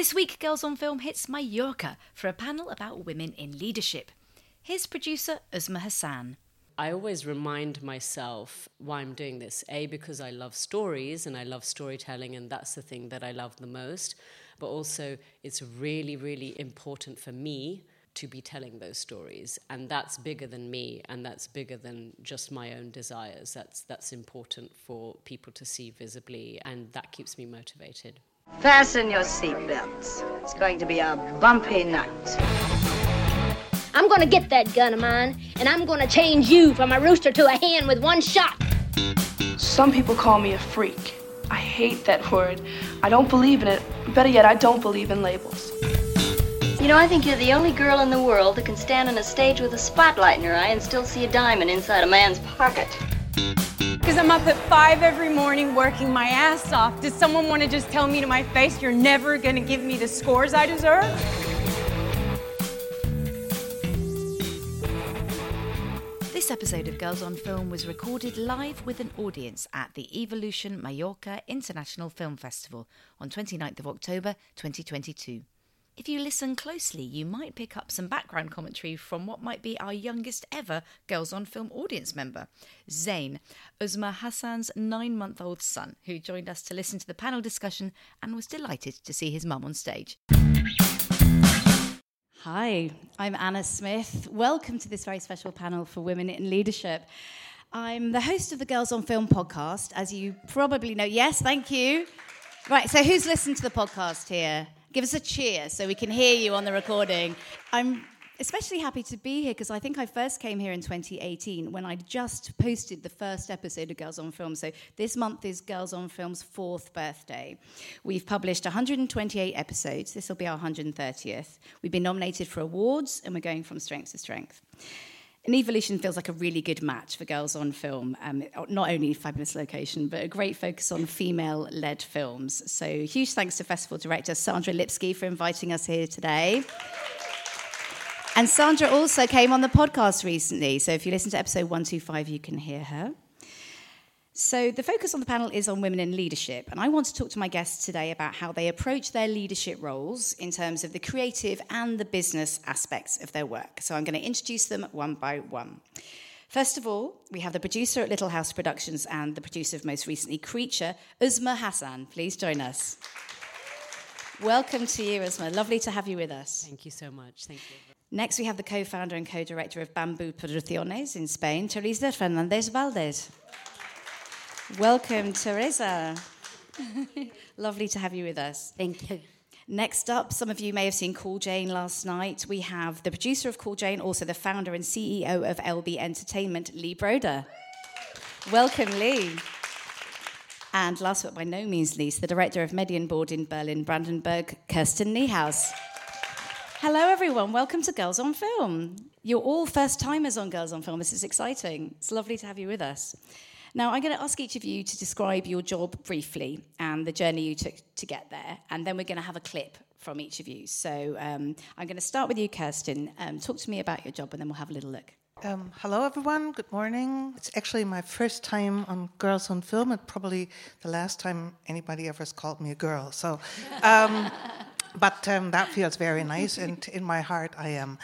This week, Girls on Film hits Mallorca for a panel about women in leadership. Here's producer Uzma Hassan. I always remind myself why I'm doing this. A, because I love stories and I love storytelling, and that's the thing that I love the most. But also, it's really, really important for me to be telling those stories. And that's bigger than me, and that's bigger than just my own desires. That's, that's important for people to see visibly, and that keeps me motivated. Fasten your seatbelts. It's going to be a bumpy night. I'm gonna get that gun of mine, and I'm gonna change you from a rooster to a hen with one shot. Some people call me a freak. I hate that word. I don't believe in it. Better yet, I don't believe in labels. You know, I think you're the only girl in the world that can stand on a stage with a spotlight in her eye and still see a diamond inside a man's pocket. Because I'm up at five every morning working my ass off. Does someone want to just tell me to my face, you're never going to give me the scores I deserve? This episode of Girls on Film was recorded live with an audience at the Evolution Mallorca International Film Festival on 29th of October 2022. If you listen closely, you might pick up some background commentary from what might be our youngest ever Girls on Film audience member, Zain, Uzma Hassan's nine month old son, who joined us to listen to the panel discussion and was delighted to see his mum on stage. Hi, I'm Anna Smith. Welcome to this very special panel for women in leadership. I'm the host of the Girls on Film podcast, as you probably know. Yes, thank you. Right, so who's listened to the podcast here? Give us a cheer so we can hear you on the recording. I'm especially happy to be here because I think I first came here in 2018 when I just posted the first episode of Girls on Film. So this month is Girls on Film's fourth birthday. We've published 128 episodes. This will be our 130th. We've been nominated for awards and we're going from strength to strength. And Evolution feels like a really good match for Girls on Film. Um, not only fabulous location, but a great focus on female led films. So, huge thanks to festival director Sandra Lipski for inviting us here today. And Sandra also came on the podcast recently. So if you listen to episode 125, you can hear her. So the focus on the panel is on women in leadership. And I want to talk to my guests today about how they approach their leadership roles in terms of the creative and the business aspects of their work. So I'm going to introduce them one by one. First of all, we have the producer at Little House Productions and the producer of most recently Creature, Uzma Hassan. Please join us. Welcome to you, Uzma. Lovely to have you with us. Thank you so much. Thank you. Next, we have the co founder and co director of Bamboo Producciones in Spain, Teresa Fernandez Valdés. Welcome, Teresa. Lovely to have you with us. Thank you. Next up, some of you may have seen Call Jane last night. We have the producer of Call Jane, also the founder and CEO of LB Entertainment, Lee Broda. Welcome, Lee. And last but by no means least, the director of Medienboard in Berlin, Brandenburg, Kirsten Niehaus. Hello, everyone. Welcome to Girls on Film. You're all first timers on Girls on Film. This is exciting. It's lovely to have you with us. Now, I'm going to ask each of you to describe your job briefly and the journey you took to get there, and then we're going to have a clip from each of you. So um, I'm going to start with you, Kirsten. Um, talk to me about your job, and then we'll have a little look. Um, hello, everyone. Good morning. It's actually my first time on Girls on Film, and probably the last time anybody ever has called me a girl. So. Um, but um, that feels very nice, and in my heart, I am.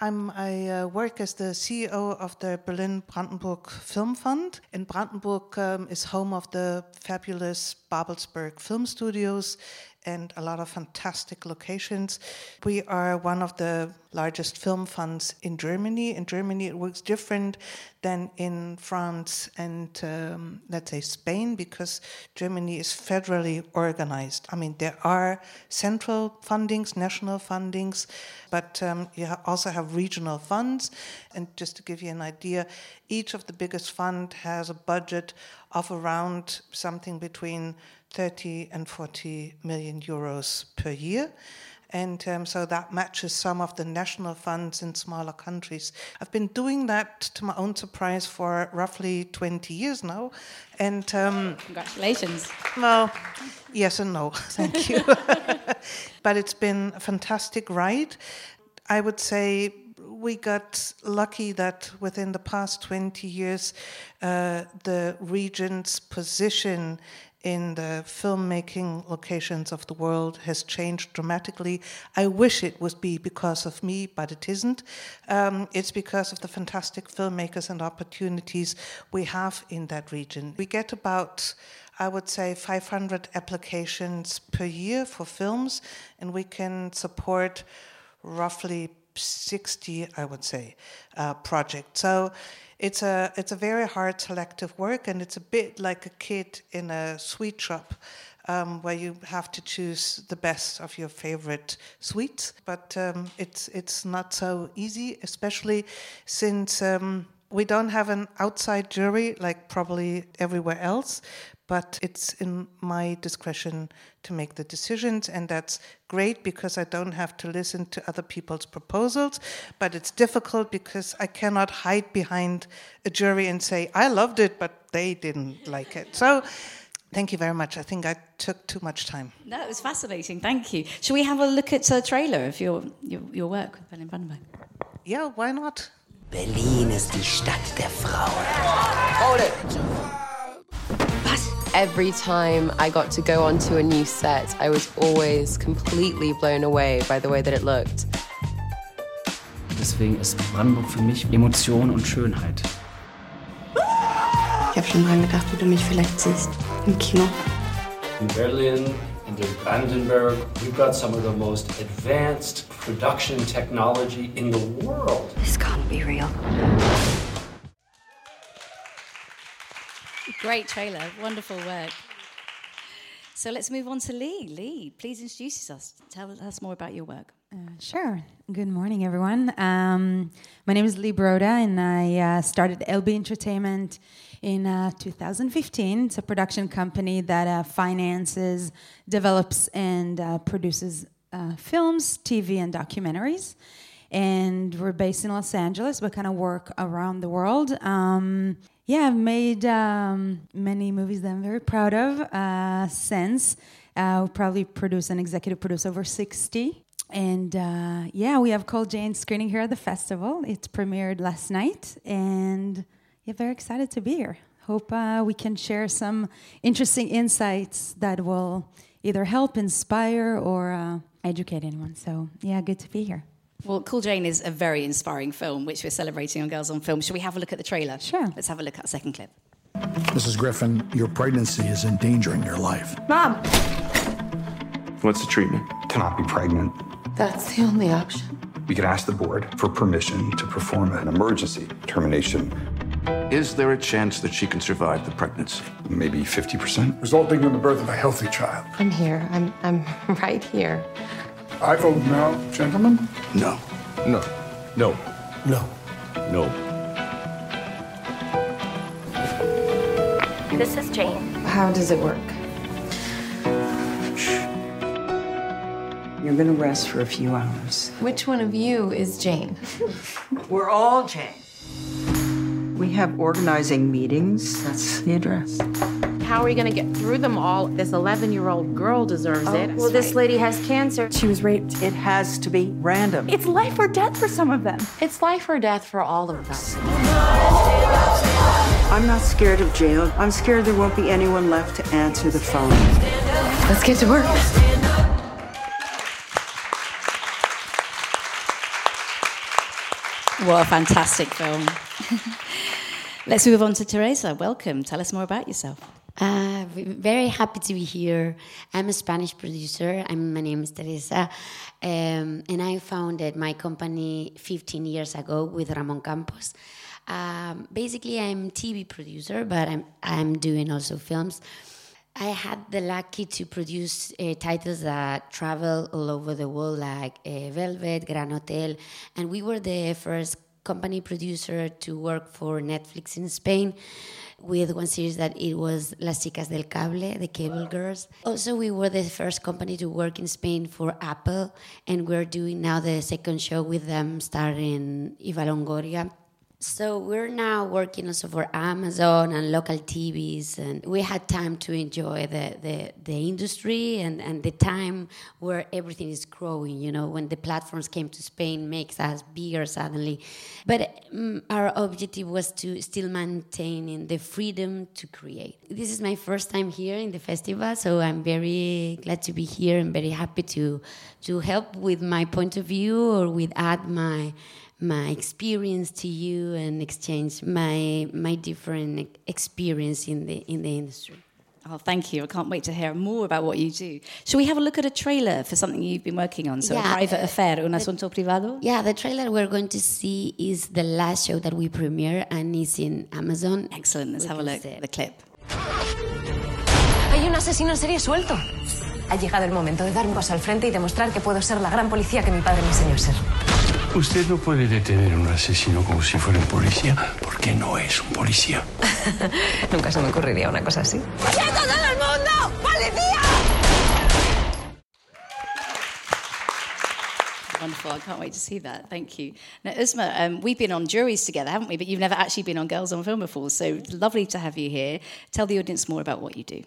I'm, I uh, work as the CEO of the Berlin Brandenburg Film Fund. And Brandenburg um, is home of the fabulous Babelsberg Film Studios and a lot of fantastic locations. We are one of the largest film funds in Germany. In Germany, it works different than in France and, um, let's say, Spain, because Germany is federally organized. I mean, there are central fundings, national fundings, but um, you also have regional funds. And just to give you an idea, each of the biggest fund has a budget of around something between 30 and 40 million euros per year. And um, so that matches some of the national funds in smaller countries. I've been doing that to my own surprise for roughly 20 years now. And um, congratulations. Well, yes and no, thank you. but it's been a fantastic ride. I would say we got lucky that within the past 20 years, uh, the region's position in the filmmaking locations of the world has changed dramatically. I wish it would be because of me, but it isn't. Um, it's because of the fantastic filmmakers and opportunities we have in that region. We get about I would say 500 applications per year for films, and we can support roughly 60, I would say, uh, projects. So it's a it's a very hard selective work, and it's a bit like a kid in a sweet shop. Um, where you have to choose the best of your favorite sweets, but um, it's it's not so easy, especially since um, we don't have an outside jury like probably everywhere else, but it's in my discretion to make the decisions, and that's great because I don't have to listen to other people's proposals. But it's difficult because I cannot hide behind a jury and say, I loved it, but they didn't like it. So, Thank you very much. I think I took too much time. No, it was fascinating. Thank you. Shall we have a look at a trailer of your, your, your work with Berlin Brandenburg? Yeah, why not? Berlin ist die Stadt der Frauen. Hold it! Was? Every time I got to go onto a new set, I was always completely blown away by the way that it looked. Deswegen ist Brandenburg für mich Emotion und Schönheit. Ich habe schon dran gedacht, wie du mich vielleicht siehst im Kino. In Berlin and in Brandenburg, we've got some of the most advanced production technology in the world. This can't be real. Great trailer, wonderful work. So let's move on to Lee. Lee, please introduce us. Tell us more about your work. Uh, sure. Good morning, everyone. Um, my name is Lee Broda, and I uh, started LB Entertainment in uh, 2015. It's a production company that uh, finances, develops, and uh, produces uh, films, TV, and documentaries. And we're based in Los Angeles, but kind of work around the world. Um, yeah, I've made um, many movies that I'm very proud of uh, since. Uh, we probably produce and executive produce over 60. And uh, yeah, we have Called Jane screening here at the festival. It premiered last night, and yeah, very excited to be here. Hope uh, we can share some interesting insights that will either help, inspire, or uh, educate anyone. So yeah, good to be here. Well, Call Jane is a very inspiring film, which we're celebrating on Girls on Film. Should we have a look at the trailer? Sure. Let's have a look at a second clip. Mrs. Griffin, your pregnancy is endangering your life. Mom! What's the treatment? To not be pregnant. That's the only option. We could ask the board for permission to perform an emergency termination. Is there a chance that she can survive the pregnancy? Maybe 50%. Resulting in the birth of a healthy child. I'm here. I'm, I'm right here. I vote no, gentlemen. No. No. No. No. No. This is Jane. How does it work? You're gonna rest for a few hours. Which one of you is Jane? We're all Jane. We have organizing meetings. That's the address. How are we gonna get through them all? This 11 year old girl deserves Oh, it. well, this lady has cancer. She was raped. It has to be random. It's life or death for some of them. It's life or death for all of us. I'm not scared of jail. I'm scared there won't be anyone left to answer the phone. Let's get to work. What a fantastic film. Let's move on to Teresa. Welcome. Tell us more about yourself. Uh, very happy to be here. I'm a Spanish producer. I'm, my name is Teresa, um, and I founded my company 15 years ago with Ramon Campos. Um, basically, I'm TV producer, but I'm I'm doing also films. I had the lucky to produce uh, titles that travel all over the world, like uh, Velvet, Gran Hotel, and we were the first company producer to work for Netflix in Spain with one series that it was Las Chicas del Cable, the Cable Girls. Also, we were the first company to work in Spain for Apple, and we're doing now the second show with them starring Eva Longoria So we're now working also for Amazon and local TVs, and we had time to enjoy the, the, the industry and, and the time where everything is growing. You know, when the platforms came to Spain, makes us bigger suddenly. But um, our objective was to still maintaining the freedom to create. This is my first time here in the festival, so I'm very glad to be here and very happy to to help with my point of view or with add my my experience to you and exchange my my different experience in the in the industry. Oh, thank you. I can't wait to hear more about what you do. Shall we have a look at a trailer for something you've been working on? So, Yeah, a private uh, affair, un the- asunto privado? Yeah, the trailer we're going to see is the last show that we premiere and is in Amazon. Excellent. Let's have a look at the clip. Hay un asesino en serie suelto. Ha llegado el momento de dar un paso al frente y demostrar que puedo ser la gran policía que mi padre me enseñó a ser. Usted no puede detener a un asesino como si fuera un policía, porque no es un policía. Nunca se me ocurriría una cosa así. ¡Quieto todo el mundo! ¡Policía! Wonderful. I can't wait to see that. Thank you. Now, Uzma, um, we've been on juries together, haven't we? But you've never actually been on Girls on Film before. So lovely to have you here. Tell the audience more about what you do.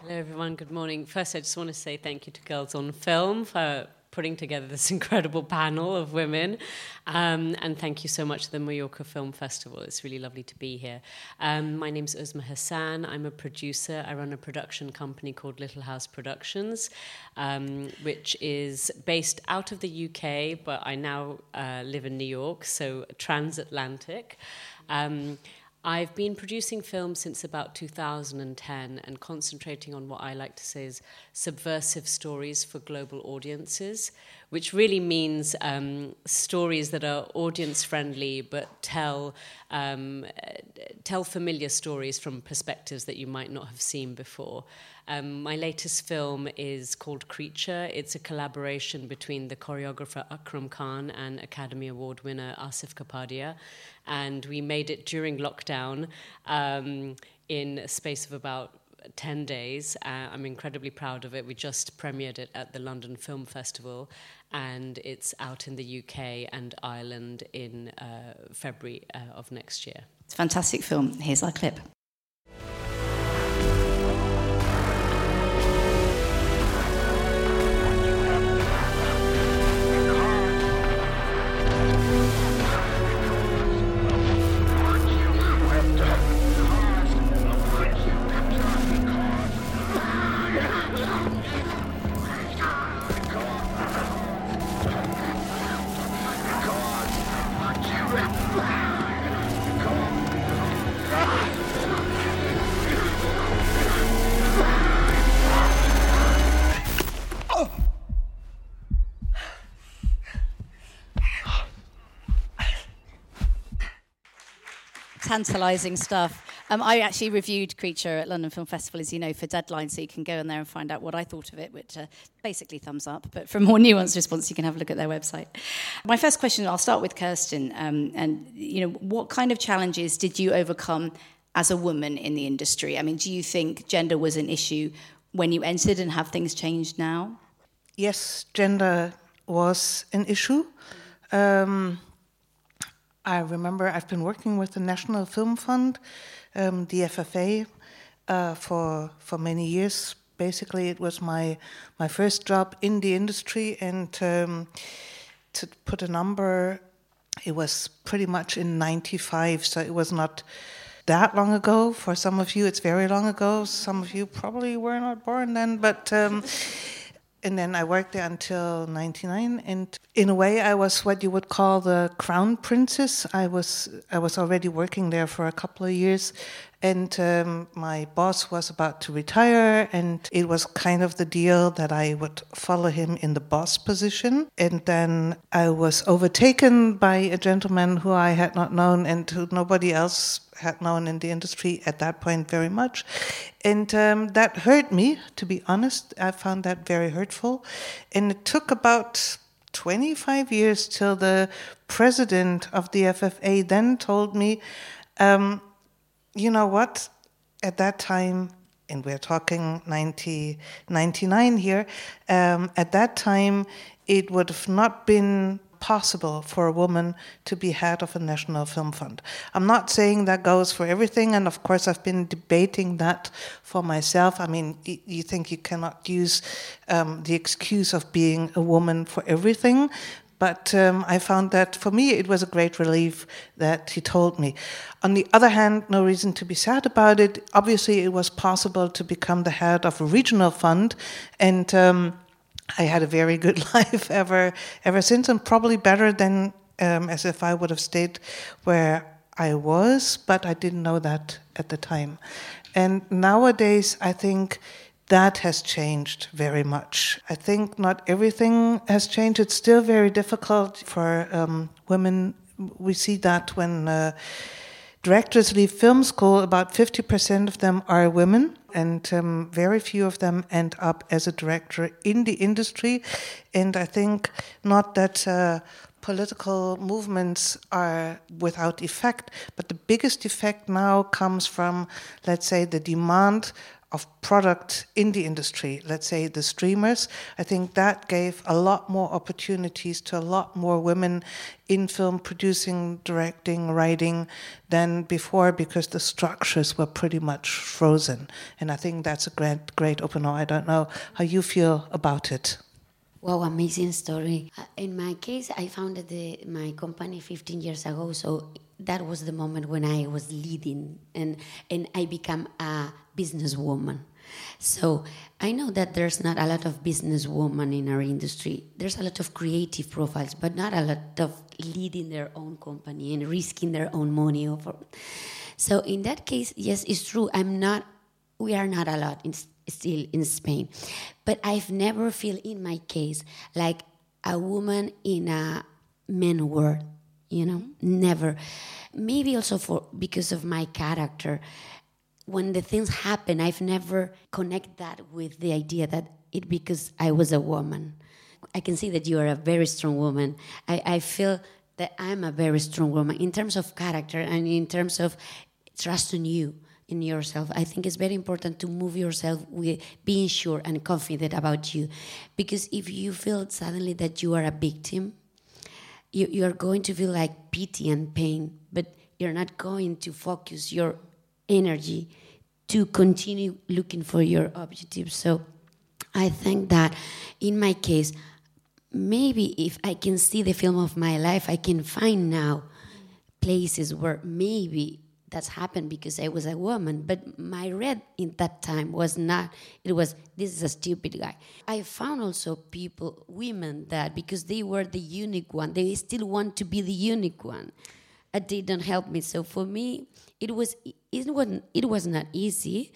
Hello, everyone. Good morning. First, I just want to say thank you to Girls on Film for putting together this incredible panel of women. Um, and thank you so much to the Mallorca Film Festival. It's really lovely to be here. Um, my name's Uzma Hassan. I'm a producer. I run a production company called Little House Productions, um, which is based out of the UK, but I now uh, live in New York, so transatlantic. Um, I've been producing films since about 2010 and concentrating on what I like to say is subversive stories for global audiences, which really means um, stories that are audience friendly but tell um, tell familiar stories from perspectives that you might not have seen before. Um, my latest film is called Creature. It's a collaboration between the choreographer Akram Khan and Academy Award winner Asif Kapadia. And we made it during lockdown um, in a space of about 10 days. Uh, I'm incredibly proud of it. We just premiered it at the London Film Festival, and it's out in the UK and Ireland in uh, February uh, of next year. It's a fantastic film. Here's our clip. Tantalising stuff. Um, I actually reviewed Creature at London Film Festival, as you know, for Deadline, so you can go in there and find out what I thought of it, which uh, basically thumbs up. But for a more nuanced response, you can have a look at their website. My first question, I'll start with Kirsten. Um, and you know, what kind of challenges did you overcome as a woman in the industry? I mean, do you think gender was an issue when you entered, and have things changed now? Yes, gender was an issue. Um, I remember I've been working with the National Film Fund, um, the FFA, uh, for for many years. Basically, it was my my first job in the industry, and um, to put a number, it was pretty much in '95, so it was not that long ago. For some of you, it's very long ago. Some of you probably were not born then, but. Um, and then I worked there until 99 and in a way I was what you would call the crown princess. I was I was already working there for a couple of years. And um, my boss was about to retire and it was kind of the deal that I would follow him in the boss position. And then I was overtaken by a gentleman who I had not known and who nobody else had known in the industry at that point very much. And um, that hurt me, to be honest. I found that very hurtful. And it took about 25 years till the president of the FFA then told me, um, you know what, at that time, and we're talking 90, 99 here, um, at that time, it would have not been possible for a woman to be head of a national film fund. I'm not saying that goes for everything, and of course, I've been debating that for myself. I mean, you think you cannot use um, the excuse of being a woman for everything, but um, I found that for me it was a great relief that he told me. On the other hand, no reason to be sad about it. Obviously, it was possible to become the head of a regional fund, and um, I had a very good life ever ever since, and probably better than um, as if I would have stayed where I was. But I didn't know that at the time. And nowadays, I think that has changed very much. I think not everything has changed. It's still very difficult for um, women. We see that when uh, directors leave film school, about 50% of them are women, and um, very few of them end up as a director in the industry. And I think not that. Uh, political movements are without effect, but the biggest effect now comes from, let's say, the demand of product in the industry, let's say the streamers, I think that gave a lot more opportunities to a lot more women in film producing, directing, writing than before because the structures were pretty much frozen. And I think that's a great, great opener. I don't know how you feel about it. Wow, amazing story. Uh, in my case, I founded the, my company 15 years ago, so that was the moment when I was leading and, and I became a businesswoman. So I know that there's not a lot of businesswomen in our industry. There's a lot of creative profiles, but not a lot of leading their own company and risking their own money over. So in that case, yes, it's true. I'm not. We are not a lot in, still in Spain, but I've never feel in my case like a woman in a men world. You know, mm-hmm. never. Maybe also for because of my character when the things happen, I've never connect that with the idea that it because I was a woman. I can see that you are a very strong woman. I, I feel that I'm a very strong woman in terms of character and in terms of trust in you, in yourself. I think it's very important to move yourself with being sure and confident about you. Because if you feel suddenly that you are a victim, you, you are going to feel like pity and pain, but you're not going to focus your energy to continue looking for your objective. So I think that in my case, maybe if I can see the film of my life, I can find now places where maybe that's happened because I was a woman. But my red in that time was not, it was, this is a stupid guy. I found also people, women, that because they were the unique one, they still want to be the unique one. It didn't help me. So for me, it was it wasn't it was not easy,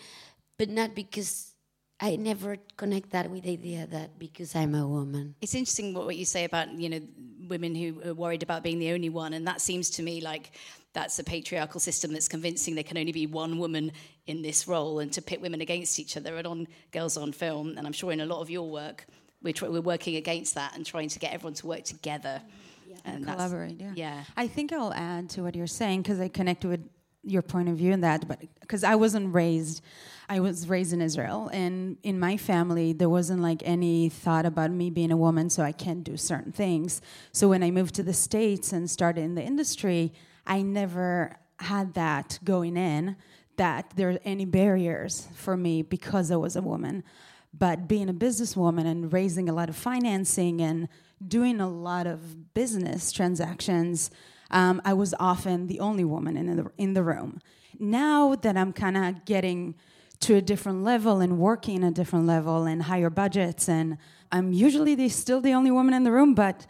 but not because I never connect that with the idea that because I'm a woman. It's interesting what, what you say about you know women who are worried about being the only one, and that seems to me like that's a patriarchal system that's convincing there can only be one woman in this role, and to pit women against each other. And on Girls on Film, and I'm sure in a lot of your work, we're, tr- we're working against that and trying to get everyone to work together. Yeah. And collaborate, yeah. yeah. I think I'll add to what you're saying because I connect with your point of view in that, but because I wasn't raised, I was raised in Israel, and in my family there wasn't like any thought about me being a woman, so I can't do certain things. So when I moved to the states and started in the industry, I never had that going in that there are any barriers for me because I was a woman. But being a businesswoman and raising a lot of financing and doing a lot of business transactions um, I was often the only woman in the, in the room. Now that I'm kind of getting to a different level and working a different level and higher budgets, and I'm usually the, still the only woman in the room, but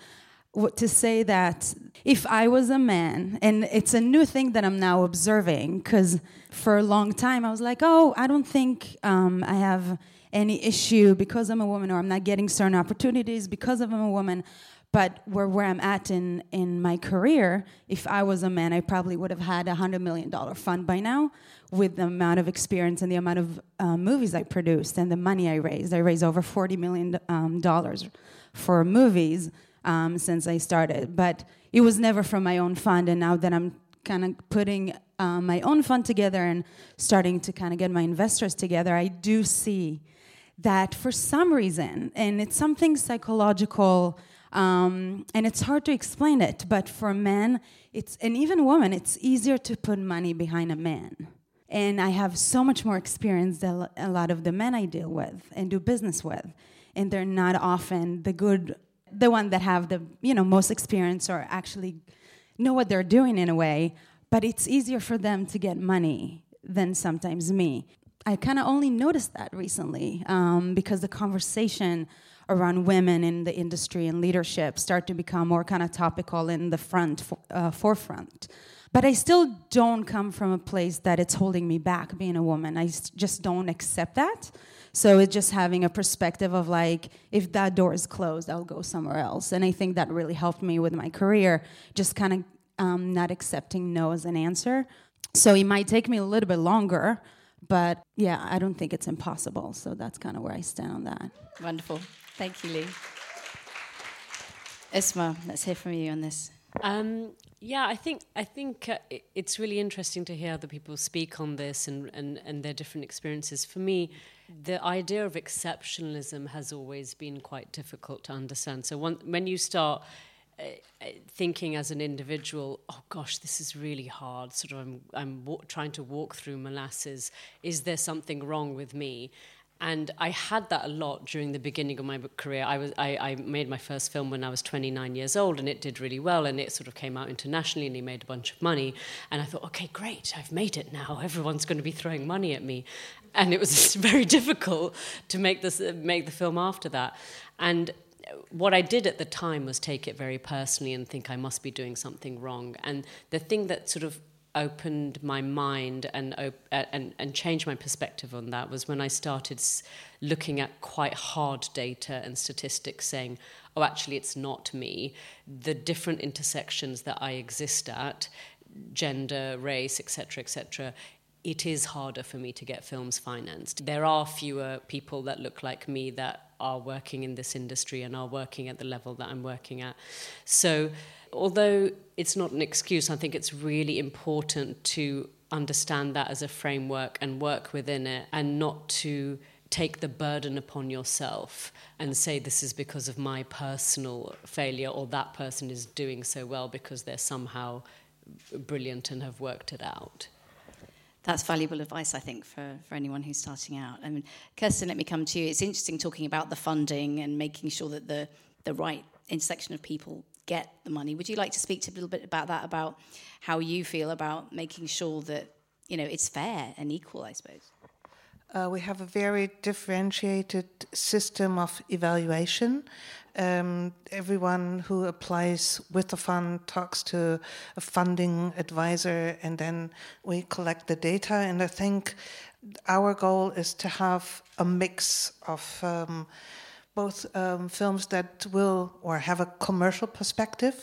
to say that if I was a man, and it's a new thing that I'm now observing, because for a long time I was like, oh, I don't think um, I have any issue because I'm a woman, or I'm not getting certain opportunities because I'm a woman. But where, where I'm at in, in my career, if I was a man, I probably would have had a $100 million fund by now with the amount of experience and the amount of uh, movies I produced and the money I raised. I raised over $40 million um, for movies um, since I started. But it was never from my own fund. And now that I'm kind of putting uh, my own fund together and starting to kind of get my investors together, I do see that for some reason, and it's something psychological Um, and it's hard to explain it, but for men, it's and even women, it's easier to put money behind a man. And I have so much more experience than a lot of the men I deal with and do business with, and they're not often the good, the one that have the you know most experience or actually know what they're doing in a way. But it's easier for them to get money than sometimes me. I kind of only noticed that recently um, because the conversation around women in the industry and leadership start to become more kind of topical in the front uh, forefront. But I still don't come from a place that it's holding me back being a woman. I just don't accept that. So it's just having a perspective of like, if that door is closed, I'll go somewhere else. And I think that really helped me with my career, just kind of um, not accepting no as an answer. So it might take me a little bit longer, but yeah, I don't think it's impossible. So that's kind of where I stand on that. Wonderful. Thank you, Lee. Uzma, let's hear from you on this. Um, yeah, I think I think uh, it's really interesting to hear other people speak on this and, and, and their different experiences. For me, the idea of exceptionalism has always been quite difficult to understand. So when you start uh, uh thinking as an individual, oh gosh, this is really hard. Sort of, I'm I'm wa- trying to walk through molasses. Is there something wrong with me? And I had that a lot during the beginning of my career. I, was, I, I, made my first film when I was 29 years old, and it did really well, and it sort of came out internationally, and he made a bunch of money. And I thought, okay, great, I've made it now. Everyone's going to be throwing money at me. And it was very difficult to make, this, make the film after that. And what I did at the time was take it very personally and think I must be doing something wrong. And the thing that sort of opened my mind and, op- uh, and, and changed my perspective on that was when I started looking at quite hard data and statistics saying, oh, actually, it's not me. The different intersections that I exist at, gender, race, etc., etc., it is harder for me to get films financed. There are fewer people that look like me that are working in this industry and are working at the level that I'm working at. So, although it's not an excuse, I think it's really important to understand that as a framework and work within it and not to take the burden upon yourself and say this is because of my personal failure or that person is doing so well because they're somehow brilliant and have worked it out. That's valuable advice, I think, for, for anyone who's starting out. I mean, Kirsten, let me come to you. It's interesting talking about the funding and making sure that the, the right intersection of people get the money. Would you like to speak to a little bit about that, about how you feel about making sure that you know it's fair and equal? I suppose. Uh, we have a very differentiated system of evaluation. Um, everyone who applies with the fund talks to a funding advisor, and then we collect the data. And I think our goal is to have a mix of. Um, both um, films that will or have a commercial perspective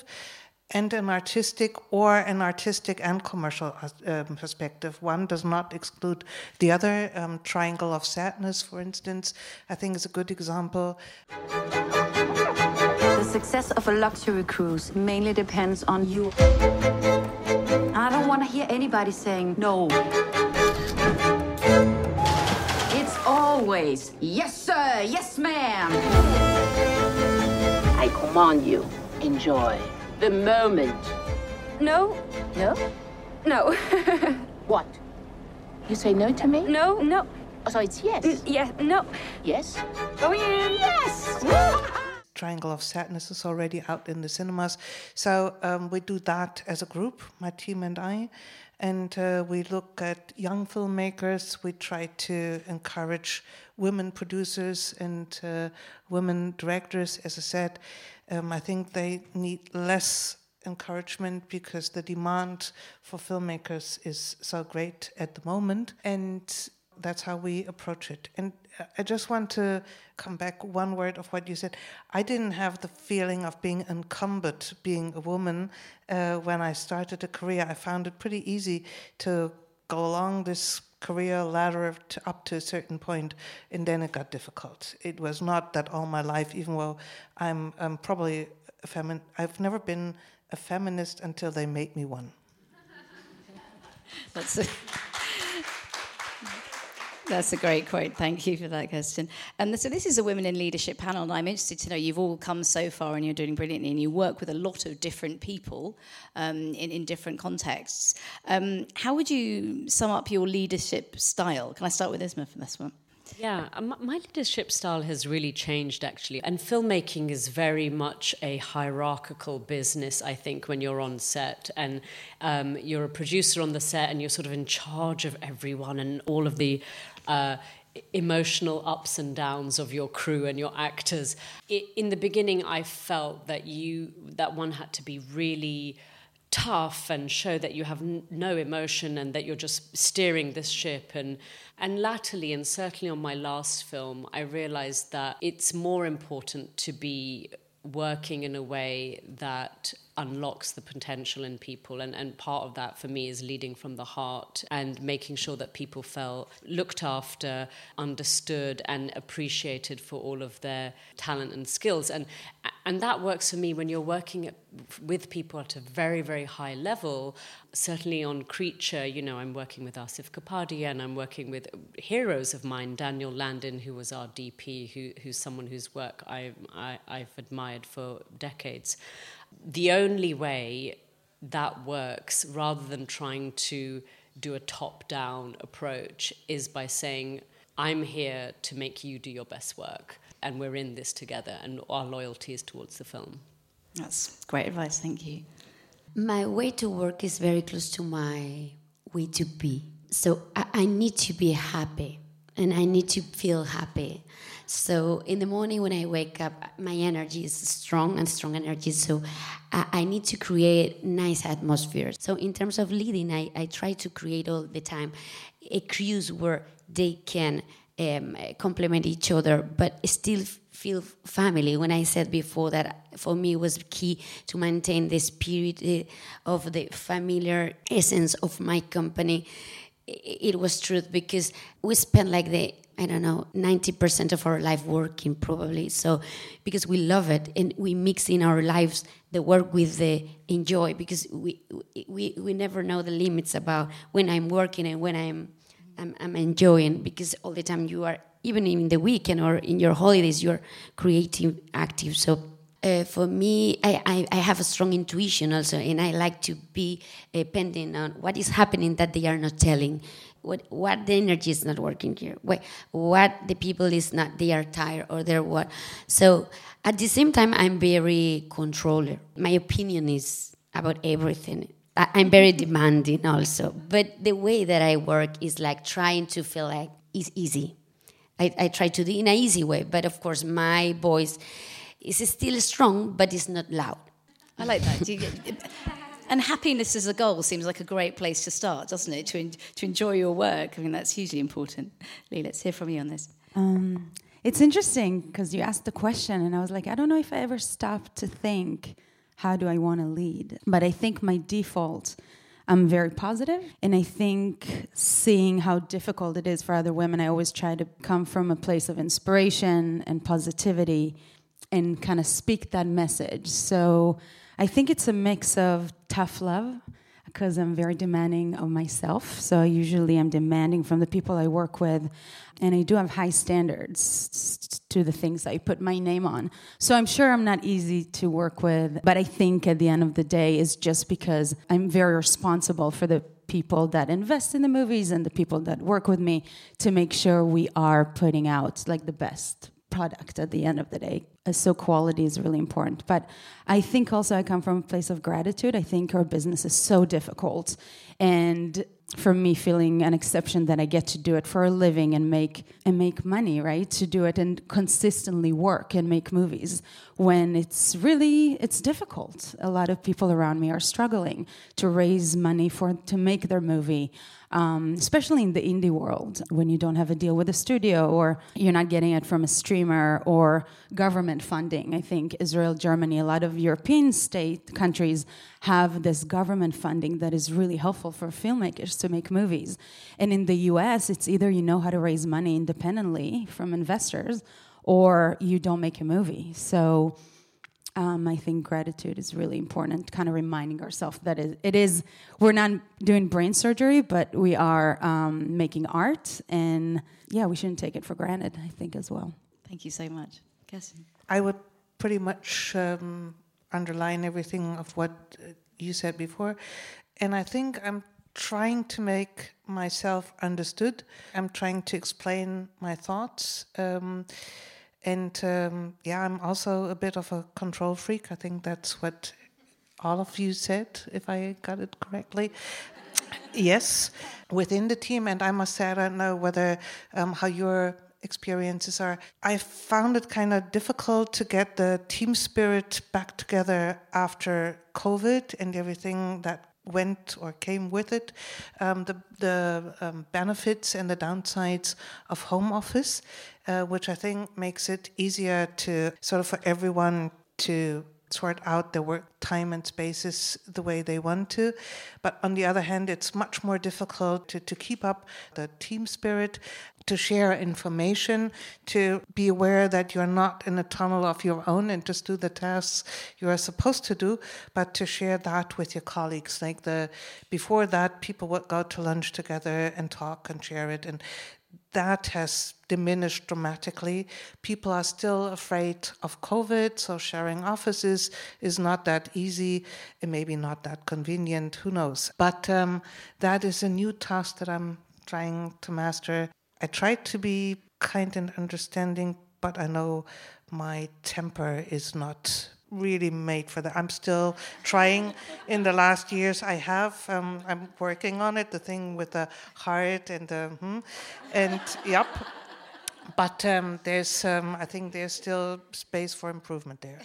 and an artistic or an artistic and commercial um, perspective. One does not exclude the other. Um, Triangle of Sadness, for instance, I think is a good example. The success of a luxury cruise mainly depends on you. I don't want to hear anybody saying no always. Yes, sir. Yes, ma'am. I command you, enjoy the moment. No. No? No. what? You say no to me? No, no. Oh, so it's yes? N- yeah, no. Yes? Going in. Yes! Triangle of Sadness is already out in the cinemas. So um, we do that as a group, my team and I and uh, we look at young filmmakers. We try to encourage women producers and uh, women directors. As I said, um, I think they need less encouragement because the demand for filmmakers is so great at the moment. And that's how we approach it. And I just want to come back one word of what you said. I didn't have the feeling of being encumbered being a woman uh, when I started a career. I found it pretty easy to go along this career ladder to, up to a certain point, and then it got difficult. It was not that all my life, even though I'm, I'm probably a feminist, I've never been a feminist until they made me one. That's it. That's a great quote. Thank you for that question. And so this is a women in leadership panel, and I'm interested to know you've all come so far and you're doing brilliantly, and you work with a lot of different people um, in, in different contexts. Um, how would you sum up your leadership style? Can I start with Uzma for this one? Yeah, um, my leadership style has really changed actually. And filmmaking is very much a hierarchical business, I think, when you're on set. And um, you're a producer on the set and you're sort of in charge of everyone and all of the. Uh, emotional ups and downs of your crew and your actors. In the beginning i felt that you that one had to be really tough and show that you have n- no emotion and that you're just steering this ship. And and latterly and certainly on my last film i realized that it's more important to be working in a way that unlocks the potential in people. And, and part of that for me is leading from the heart and making sure that people felt looked after, understood, and appreciated for all of their talent and skills. And, and that works for me when you're working at, with people at a very, very high level. Certainly on Creature, you know, I'm working with Asif Kapadia and I'm working with heroes of mine, Daniel Landin, who was our DP, who, who's someone whose work I, I, I've admired for decades the only way that works, rather than trying to do a top down approach, is by saying, I'm here to make you do your best work, and we're in this together, and our loyalty is towards the film. That's great advice, thank you. My way to work is very close to my way to be. So I, I need to be happy and I need to feel happy. So in the morning when I wake up, my energy is strong and strong energy. So I, need to create nice atmospheres. So in terms of leading, I, I try to create all the time a crews where they can um, complement each other, but still feel family. When I said before that for me was key to maintain the spirit eh, of the familiar essence of my company, it was truth because we spent like the I don't know, 90% of our life working probably. So, because we love it and we mix in our lives the work with the enjoy because we, we, we never know the limits about when I'm working and when I'm, I'm, I'm enjoying because all the time you are, even in the weekend or in your holidays, you're creative, active. So, uh, for me, I, I, I, have a strong intuition also, and I like to be uh, pending on what is happening that they are not telling. What what the energy is not working here. What, what the people is not they are tired or they're what. So at the same time i'm very controller. My opinion is about everything. I'm very demanding also. But the way that i work is like trying to feel like it's easy. I, I try to do in an easy way but of course my voice is still strong but it's not loud i like that and happiness as a goal seems like a great place to start, doesn't it? To, en- to enjoy your work. I mean, that's hugely important. Lee, let's hear from you on this. Um, it's interesting because you asked the question, and I was like, I don't know if I ever stopped to think, how do I want to lead? But I think my default, I'm very positive, and I think seeing how difficult it is for other women, I always try to come from a place of inspiration and positivity and kind of speak that message. So I think it's a mix of tough love because I'm very demanding of myself. So usually I'm demanding from the people I work with, and I do have high standards to the things I put my name on. So I'm sure I'm not easy to work with, but I think at the end of the day is just because I'm very responsible for the people that invest in the movies and the people that work with me to make sure we are putting out like the best product at the end of the day. Uh, so quality is really important. But I think also I come from a place of gratitude. I think our business is so difficult. And for me feeling an exception that I get to do it for a living and make and make money, right? To do it and consistently work and make movies when it's really it's difficult. A lot of people around me are struggling to raise money for to make their movie um, especially in the indie world, when you don't have a deal with a studio or you're not getting it from a streamer or government funding. I think Israel, Germany, a lot of European state countries have this government funding that is really helpful for filmmakers to make movies. And in the US, it's either you know how to raise money independently from investors or you don't make a movie. So um, I think gratitude is really important. Kind of reminding ourselves that it, it is we're not doing brain surgery, but we are um, making art, and yeah, we shouldn't take it for granted. I think as well. Thank you so much, Kirsten. I would pretty much um, underline everything of what uh, you said before, and I think I'm trying to make myself understood. I'm trying to explain my thoughts. And um, yeah, I'm also a bit of a control freak. I think that's what all of you said, if I got it correctly. yes, within the team. And I must say, I don't know whether um, how your experiences are. I found it kind of difficult to get the team spirit back together after COVID and everything that went or came with it, um, the, the um, benefits and the downsides of home office, uh, which I think makes it easier to sort of for everyone to sort out their work time and spaces the way they want to. But on the other hand, it's much more difficult to, to keep up the team spirit, to share information, to be aware that you're not in a tunnel of your own and just do the tasks you are supposed to do, but to share that with your colleagues. Like the before that, people would go to lunch together and talk and share it. And that has diminished dramatically. People are still afraid of COVID, so sharing offices is not that easy and maybe not that convenient, who knows. But um, that is a new task that I'm trying to master. I try to be kind and understanding, but I know my temper is not really made for that. I'm still trying. In the last years, I have. Um, I'm working on it. The thing with the heart and the hmm, and yep. But um, there's, um, I think there's still space for improvement there.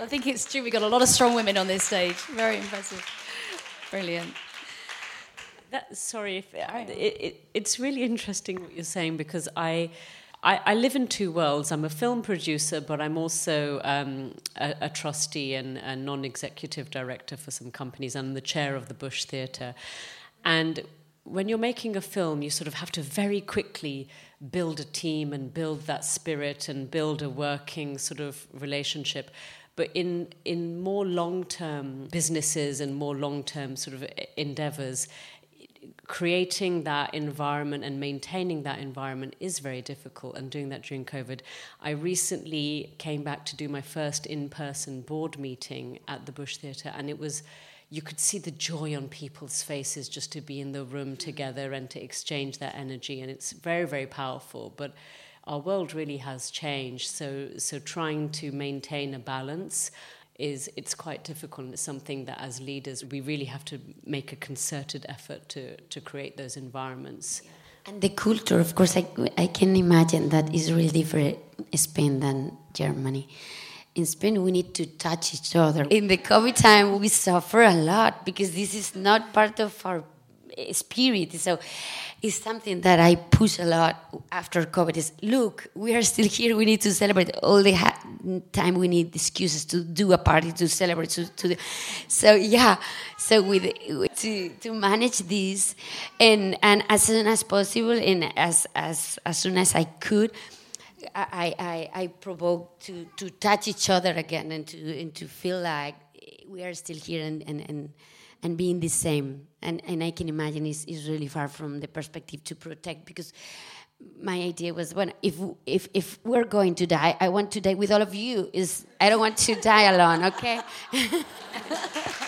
I think it's true. We've got a lot of strong women on this stage. Very impressive. Brilliant. That, sorry, if it, it, it's really interesting what you're saying because I I, I, live in two worlds. I'm a film producer, but I'm also um, a, a, trustee and a non executive director for some companies. I'm the chair of the Bush Theatre. And when you're making a film, you sort of have to very quickly build a team and build that spirit and build a working sort of relationship. But in, in more long term businesses and more long term sort of endeavors, creating that environment and maintaining that environment is very difficult and doing that during covid. I recently came back to do my first in-person board meeting at the bush theatre and it was you could see the joy on people's faces just to be in the room together and to exchange that energy and it's very very powerful but our world really has changed. So so trying to maintain a balance is it's quite difficult and it's something that as leaders we really have to make a concerted effort to, to create those environments. And the culture, of course, I, I can imagine that is really different Spain than Germany. In Spain, we need to touch each other. In the COVID time, we suffer a lot because this is not part of our spirit. So it's something that I push a lot after COVID is look, we are still here. We need to celebrate all the ha- time. We need excuses to do a party to celebrate. To, to so yeah, so with, to to manage this and and as soon as possible and as as as soon as I could. I, I, I provoke to, to touch each other again and to, and to feel like we are still here and, and, and and being the same. And, and I can imagine is is really far from the perspective to protect because my idea was when if if if we're going to die, I want to die with all of you. Is I don't want to die alone. Okay.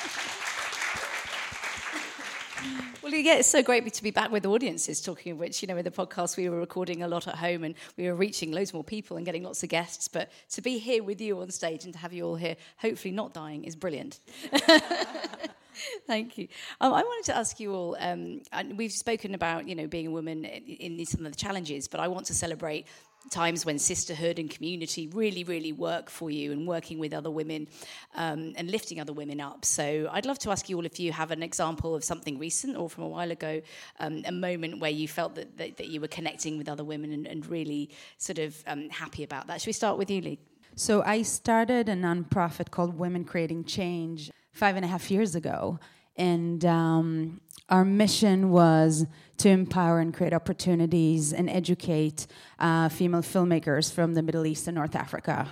Well, yeah, it's so great to be back with audiences. Talking of which, you know, in the podcast we were recording a lot at home and we were reaching loads more people and getting lots of guests. But to be here with you on stage and to have you all here, hopefully not dying, is brilliant. Thank you. Um, I wanted to ask you all. Um, we've spoken about you know being a woman in, in some of the challenges, but I want to celebrate times when sisterhood and community really, really work for you and working with other women um, and lifting other women up. So I'd love to ask you all if you have an example of something recent or from a while ago, um, a moment where you felt that, that, that, you were connecting with other women and, and really sort of um, happy about that. Should we start with you, Lee? So I started a nonprofit called Women Creating Change five and a half years ago. And um, our mission was to empower and create opportunities and educate uh, female filmmakers from the Middle East and North Africa.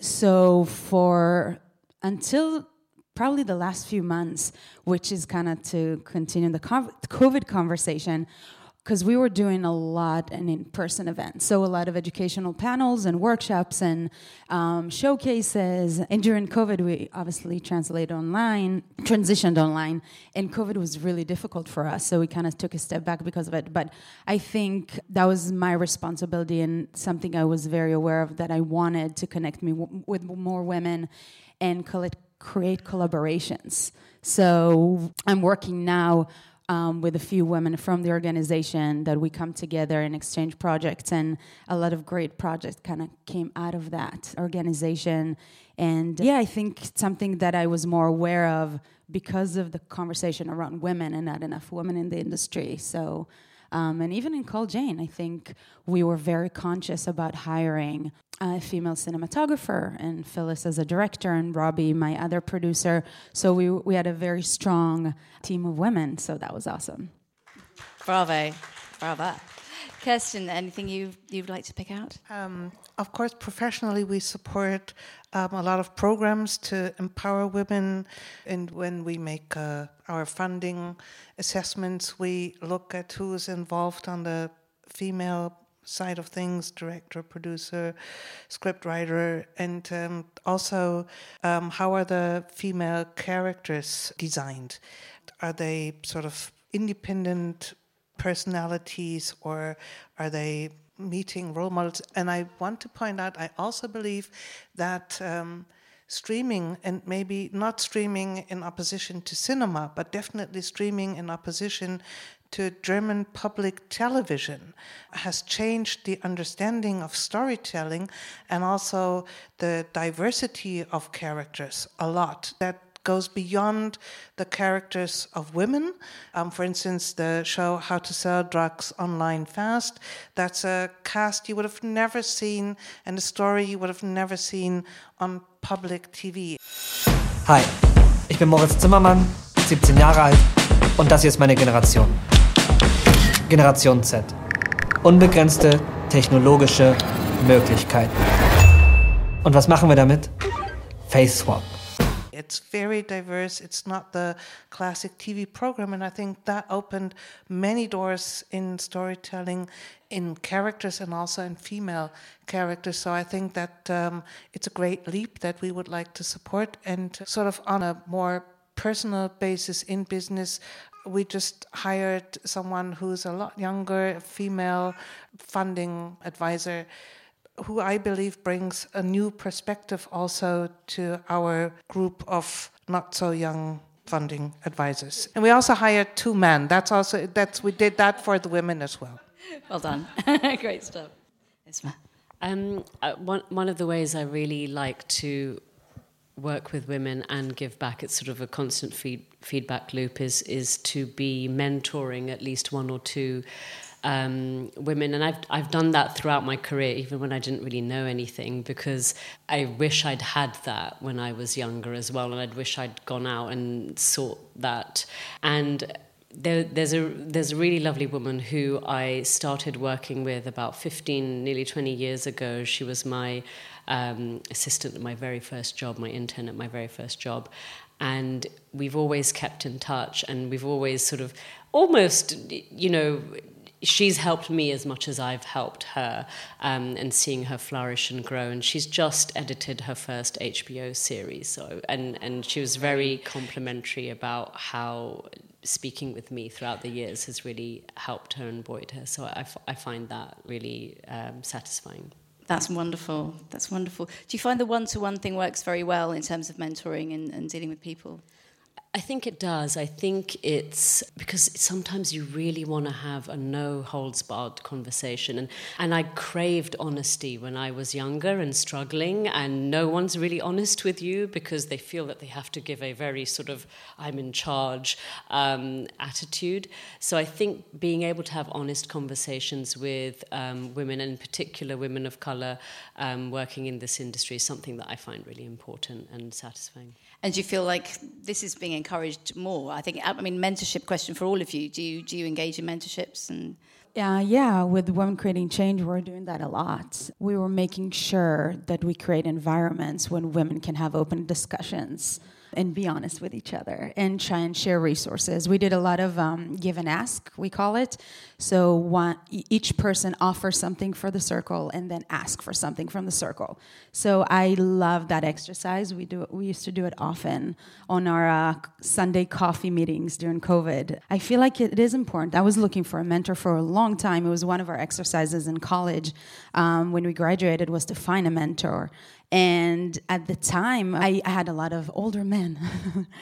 so for until probably the last few months, which is kind of to continue the COVID conversation, because we were doing a lot in in-person events. So a lot of educational panels and workshops and um, showcases. And during covid we obviously translated online transitioned online and covid was really difficult for us. So we kind of took a step back because of it. But i think that was my responsibility and something i was very aware of that i wanted to connect me w- with more women and create collaborations. So i'm working now um, with a few women from the organization that we come together and exchange projects, and a lot of great projects kind of came out of that organization. And yeah, I think something that I was more aware of because of the conversation around women and not enough women in the industry. So um, and even in Call Jane, I think we were very conscious about hiring a female cinematographer and Phyllis as a director and Robbie, my other producer. So we, we had a very strong team of women. So that was awesome. Bravo. Bravo. Kirsten, anything you you'd like to pick out? Um, of course, professionally, we support um, a lot of programs to empower women. And when we make uh, our funding assessments, we look at who is involved on the female side of things director, producer, scriptwriter, and um, also um, how are the female characters designed? Are they sort of independent personalities or are they meeting role models. And I want to point out, I also believe that um, streaming, and maybe not streaming in opposition to cinema, but definitely streaming in opposition to German public television, has changed the understanding of storytelling and also the diversity of characters a lot. That goes beyond the characters of women. Um, for instance, the show How to Sell Drugs Online Fast, that's a cast you would have never seen and a story you would have never seen on public TV. Hi, ich bin Moritz Zimmermann, 17 Jahre alt und das hier ist meine Generation. Generation Z. Unbegrenzte technologische Möglichkeiten. Und was machen wir damit? Face Swap. It's very diverse. It's not the classic TV program. And I think that opened many doors in storytelling in characters and also in female characters. So I think that um, it's a great leap that we would like to support. And sort of on a more personal basis in business, we just hired someone who's a lot younger, a female funding advisor who I believe brings a new perspective also to our group of not so young funding advisors. And we also hired two men. That's also that's we did that for the women as well. Well done. Great stuff. Uzma. Um, uh, one one of the ways I really like to work with women and give back it's sort of a constant feed, feedback loop is is to be mentoring at least one or two um, women, and I've I've done that throughout my career, even when I didn't really know anything, because I wish I'd had that when I was younger as well, and I'd wish I'd gone out and sought that. And there, there's a there's a really lovely woman who I started working with about 15, nearly 20 years ago. She was my um, assistant at my very first job, my intern at my very first job, and we've always kept in touch, and we've always sort of almost, you know, she's helped me as much as I've helped her um, and seeing her flourish and grow. And she's just edited her first HBO series. So, and, and she was very complimentary about how speaking with me throughout the years has really helped her and buoyed her. So I, I find that really um, satisfying. That's wonderful. That's wonderful. Do you find the one to one thing works very well in terms of mentoring and, and dealing with people? I think it does. I think it's because sometimes you really want to have a no holds barred conversation. And, and I craved honesty when I was younger and struggling, and no one's really honest with you because they feel that they have to give a very sort of I'm in charge um, attitude. So I think being able to have honest conversations with um, women, and in particular women of color um, working in this industry, is something that I find really important and satisfying. And do you feel like this is being encouraged more? I think, I mean, mentorship question for all of you. Do you, do you engage in mentorships? And uh, yeah, with Women Creating Change, we're doing that a lot. We were making sure that we create environments when women can have open discussions and be honest with each other and try and share resources. We did a lot of um, give and ask, we call it. So one, each person offers something for the circle and then ask for something from the circle. So I love that exercise. We do we used to do it often on our uh, Sunday coffee meetings during COVID. I feel like it is important. I was looking for a mentor for a long time. It was one of our exercises in college um, when we graduated was to find a mentor. And at the time, I, I had a lot of older men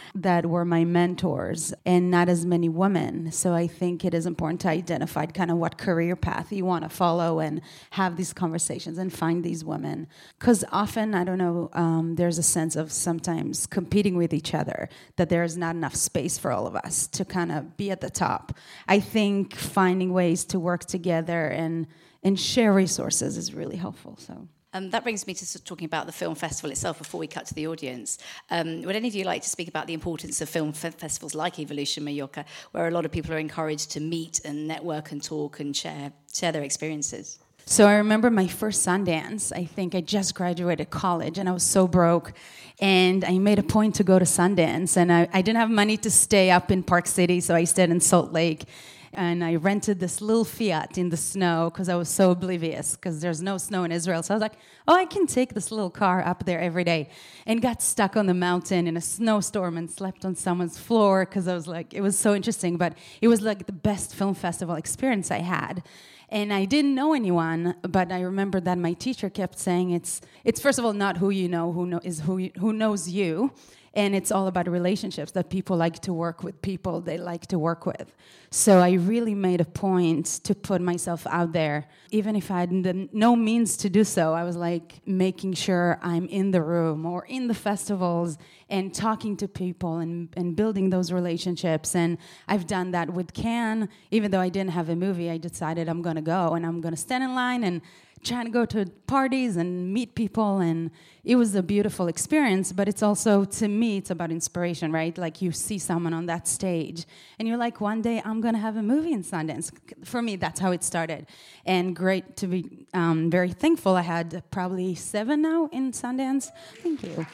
that were my mentors and not as many women. So I think it is important to identify kind of what career path you want to follow and have these conversations and find these women. Because often, I don't know, um, there's a sense of sometimes competing with each other, that there's not enough space for all of us to kind of be at the top. I think finding ways to work together and, and share resources is really helpful. So. Um, that brings me to talking about the film festival itself before we cut to the audience. Um, would any of you like to speak about the importance of film f- festivals like Evolution Mallorca, where a lot of people are encouraged to meet and network and talk and share, share their experiences? So I remember my first Sundance. I think I just graduated college and I was so broke. And I made a point to go to Sundance. And I, I didn't have money to stay up in Park City, so I stayed in Salt Lake and I rented this little Fiat in the snow because I was so oblivious because there's no snow in Israel. So I was like, oh, I can take this little car up there every day. And got stuck on the mountain in a snowstorm and slept on someone's floor because I was like, it was so interesting. But it was like the best film festival experience I had and I didn't know anyone, but I remember that my teacher kept saying it's it's first of all not who you know who know is who you, who knows you, and it's all about relationships that people like to work with people they like to work with. So i really made a point to put myself out there. Even if i had no means to do so i was like making sure i'm in the room or in the festivals and talking to people and, and building those relationships. And i've done that with Cannes even though i didn't have a movie i decided i'm going to go and i'm going to stand in line and trying to go to parties and meet people and it was a beautiful experience but it's also to me it's about inspiration right? Like you see someone on that stage and you're like one day i'm going to have a movie in sundance. For me that's how it started. And great to be um, very thankful. I had probably seven now in sundance. Thank you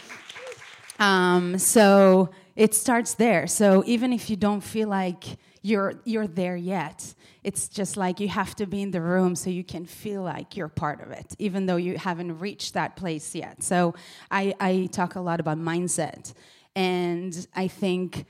um, so it starts there so even if you don't feel like you're you're there yet it's just like you have to be in the room so you can feel like you're part of it, even though you haven't reached that place yet. So I, I talk a lot about mindset. And I think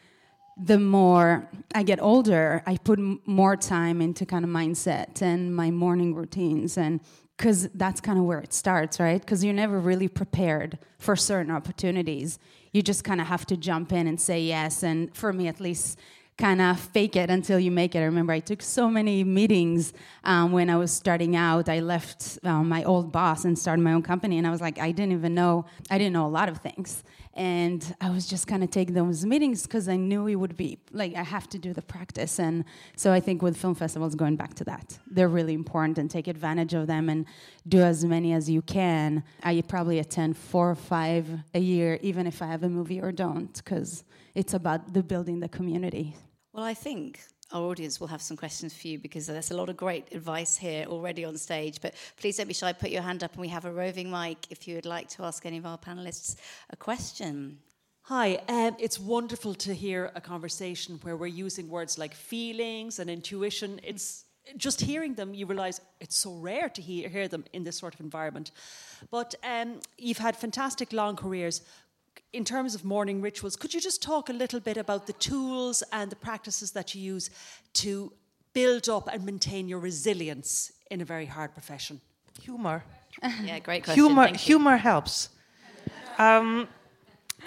the more I get older, I put more time into kind of mindset and my morning routines and because that's kind of where it starts, right? Because you're never really prepared for certain opportunities. You just kind of have to jump in and say yes. And for me, at least, kind of fake it until you make it. I remember I took so many meetings um, when I was starting out. I left um, my old boss and started my own company, and I was like, I didn't even know, I didn't know a lot of things. And I was just kind of taking those meetings because I knew it would be like I have to do the practice. And so I think with film festivals, going back to that, they're really important and take advantage of them and do as many as you can. I probably attend four or five a year, even if I have a movie or don't, because it's about the building the community. Well, I think our audience will have some questions for you because there's a lot of great advice here already on stage. But please don't be shy, put your hand up, and we have a roving mic if you would like to ask any of our panelists a question. Hi, um, it's wonderful to hear a conversation where we're using words like feelings and intuition. It's just hearing them, you realize it's so rare to hear, hear them in this sort of environment. But um, you've had fantastic long careers in terms of morning rituals, could you just talk a little bit about the tools and the practices that you use to build up and maintain your resilience in a very hard profession? Humor. yeah, great question. Humor, humor helps. Um,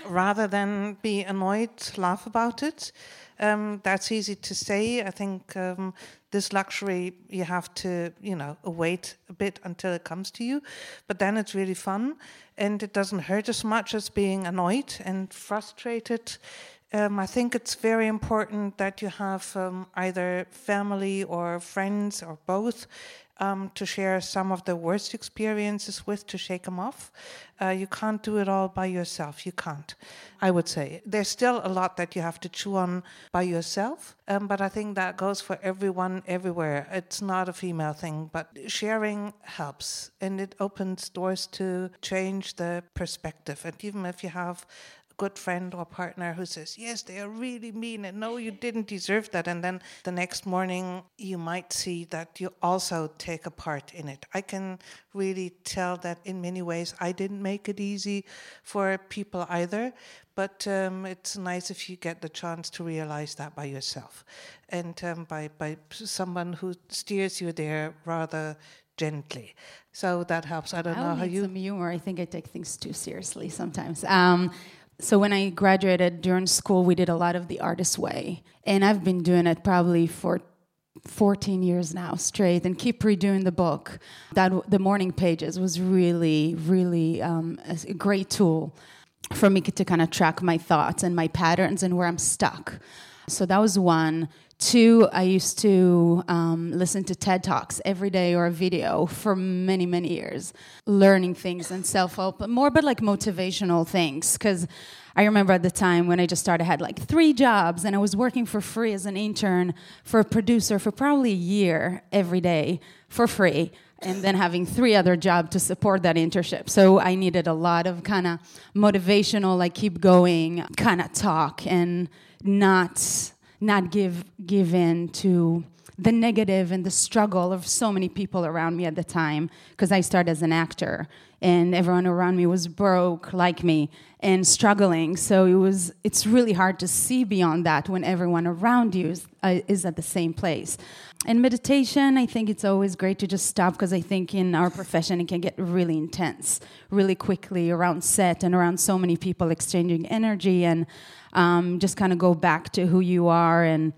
rather than be annoyed, laugh about it. Um, that's easy to say. I think um, this luxury you have to, you know, wait a bit until it comes to you, but then it's really fun, and it doesn't hurt as much as being annoyed and frustrated. Um, I think it's very important that you have um, either family or friends or both um, to share some of the worst experiences with to shake them off. Uh, you can't do it all by yourself. You can't, I would say. There's still a lot that you have to chew on by yourself, um, but I think that goes for everyone everywhere. It's not a female thing, but sharing helps and it opens doors to change the perspective. And even if you have good friend or partner who says, Yes, they are really mean, and no, you didn't deserve that. And then the next morning, you might see that you also take a part in it. I can really tell that in many ways, I didn't make it easy for people either. But um, it's nice if you get the chance to realize that by yourself and um, by, by someone who steers you there rather gently. So that helps. I don't I know how you. some humor. I think I take things too seriously sometimes. Um, so when I graduated during school, we did a lot of the artist way, and I've been doing it probably for 14 years now straight, and keep redoing the book. That the morning pages was really, really um, a great tool for me to kind of track my thoughts and my patterns and where I'm stuck. So that was one. Two, I used to um, listen to TED Talks every day or a video for many, many years, learning things and self help, more but like motivational things. Because I remember at the time when I just started, I had like three jobs and I was working for free as an intern for a producer for probably a year every day for free and then having three other jobs to support that internship. So I needed a lot of kind of motivational, like keep going kind of talk and not not give give in to the negative and the struggle of so many people around me at the time because I started as an actor and everyone around me was broke like me and struggling. So it was it's really hard to see beyond that when everyone around you is, uh, is at the same place. And meditation i think it's always great to just stop because i think in our profession it can get really intense really quickly around set and around so many people exchanging energy and um, just kind of go back to who you are and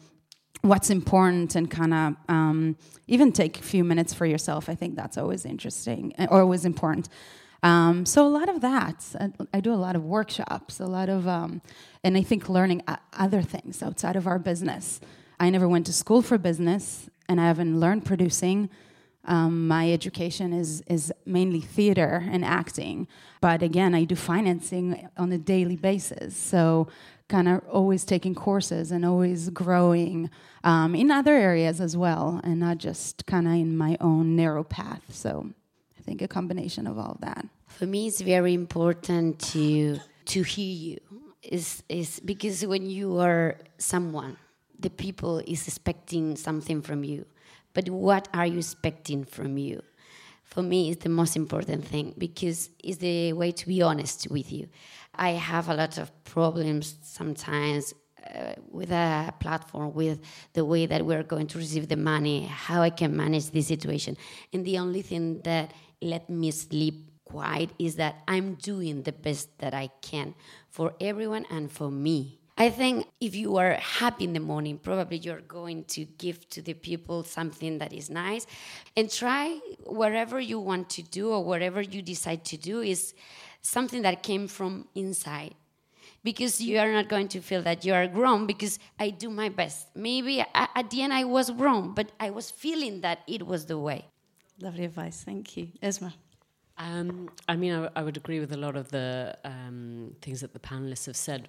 what's important and kind of um, even take a few minutes for yourself. I think that's always interesting or always important. Um, so a lot of that. I, I, do a lot of workshops, a lot of, um, and I think learning other things outside of our business. I never went to school for business, and I haven't learned producing. Um, my education is is mainly theater and acting, but again, I do financing on a daily basis. So kind of always taking courses and always growing um, in other areas as well, and not just kind of in my own narrow path. So I think a combination of all that. For me, it's very important to to hear you. Is is because when you are someone, the people is expecting something from you. But what are you expecting from you? For me, it's the most important thing because it's the way to be honest with you. I have a lot of problems sometimes uh, with a platform, with the way that we're going to receive the money, how I can manage this situation. And the only thing that let me sleep quiet is that I'm doing the best that I can for everyone and for me. I think if you are happy in the morning, probably you're going to give to the people something that is nice. And try whatever you want to do or whatever you decide to do is something that came from inside because you are not going to feel that you are grown because I do my best. Maybe at the end I was wrong, but I was feeling that it was the way. Lovely advice. Thank you. Uzma. Um, I mean, I, I, would agree with a lot of the um, things that the panelists have said.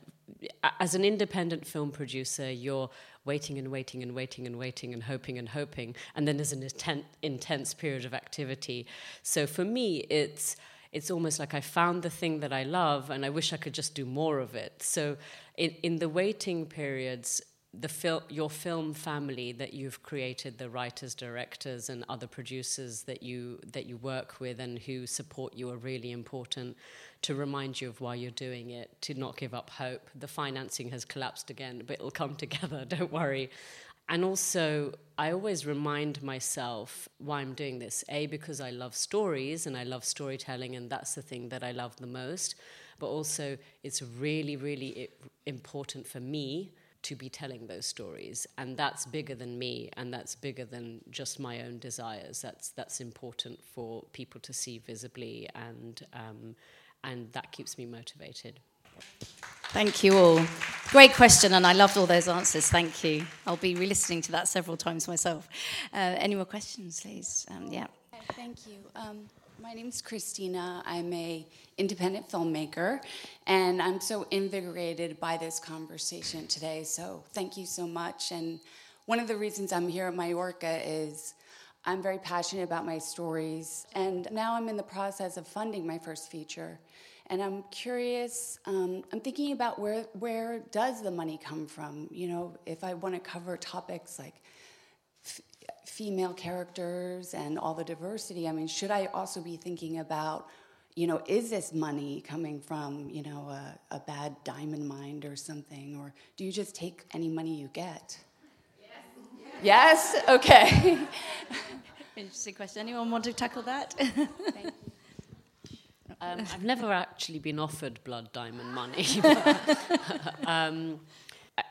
As an independent film producer, you're waiting and waiting and waiting and waiting and hoping and hoping, and then there's an inten- intense period of activity. So for me, it's it's almost like I found the thing that I love and I wish I could just do more of it. So in, in the waiting periods, the fil- your film family that you've created, the writers, directors, and other producers that you that you work with and who support you are really important to remind you of why you're doing it, to not give up hope. The financing has collapsed again, but it'll come together. Don't worry. And also, I always remind myself why I'm doing this. A, because I love stories and I love storytelling, and that's the thing that I love the most. But also, it's really, really important for me to be telling those stories. And that's bigger than me, and that's bigger than just my own desires. That's, that's important for people to see visibly, and, um, and that keeps me motivated. Thank you all. Great question, and I loved all those answers. Thank you. I'll be re-listening to that several times myself. Uh, any more questions, please? Um, yeah. Thank you. Um, my name is Christina. I'm a independent filmmaker, and I'm so invigorated by this conversation today. So thank you so much. And one of the reasons I'm here at Mallorca is I'm very passionate about my stories, and now I'm in the process of funding my first feature. And I'm curious. Um, I'm thinking about where where does the money come from? You know, if I want to cover topics like f- female characters and all the diversity. I mean, should I also be thinking about, you know, is this money coming from, you know, a, a bad diamond mine or something, or do you just take any money you get? Yes. yes? Okay. Interesting question. Anyone want to tackle that? Um, I've never actually been offered blood diamond money. um,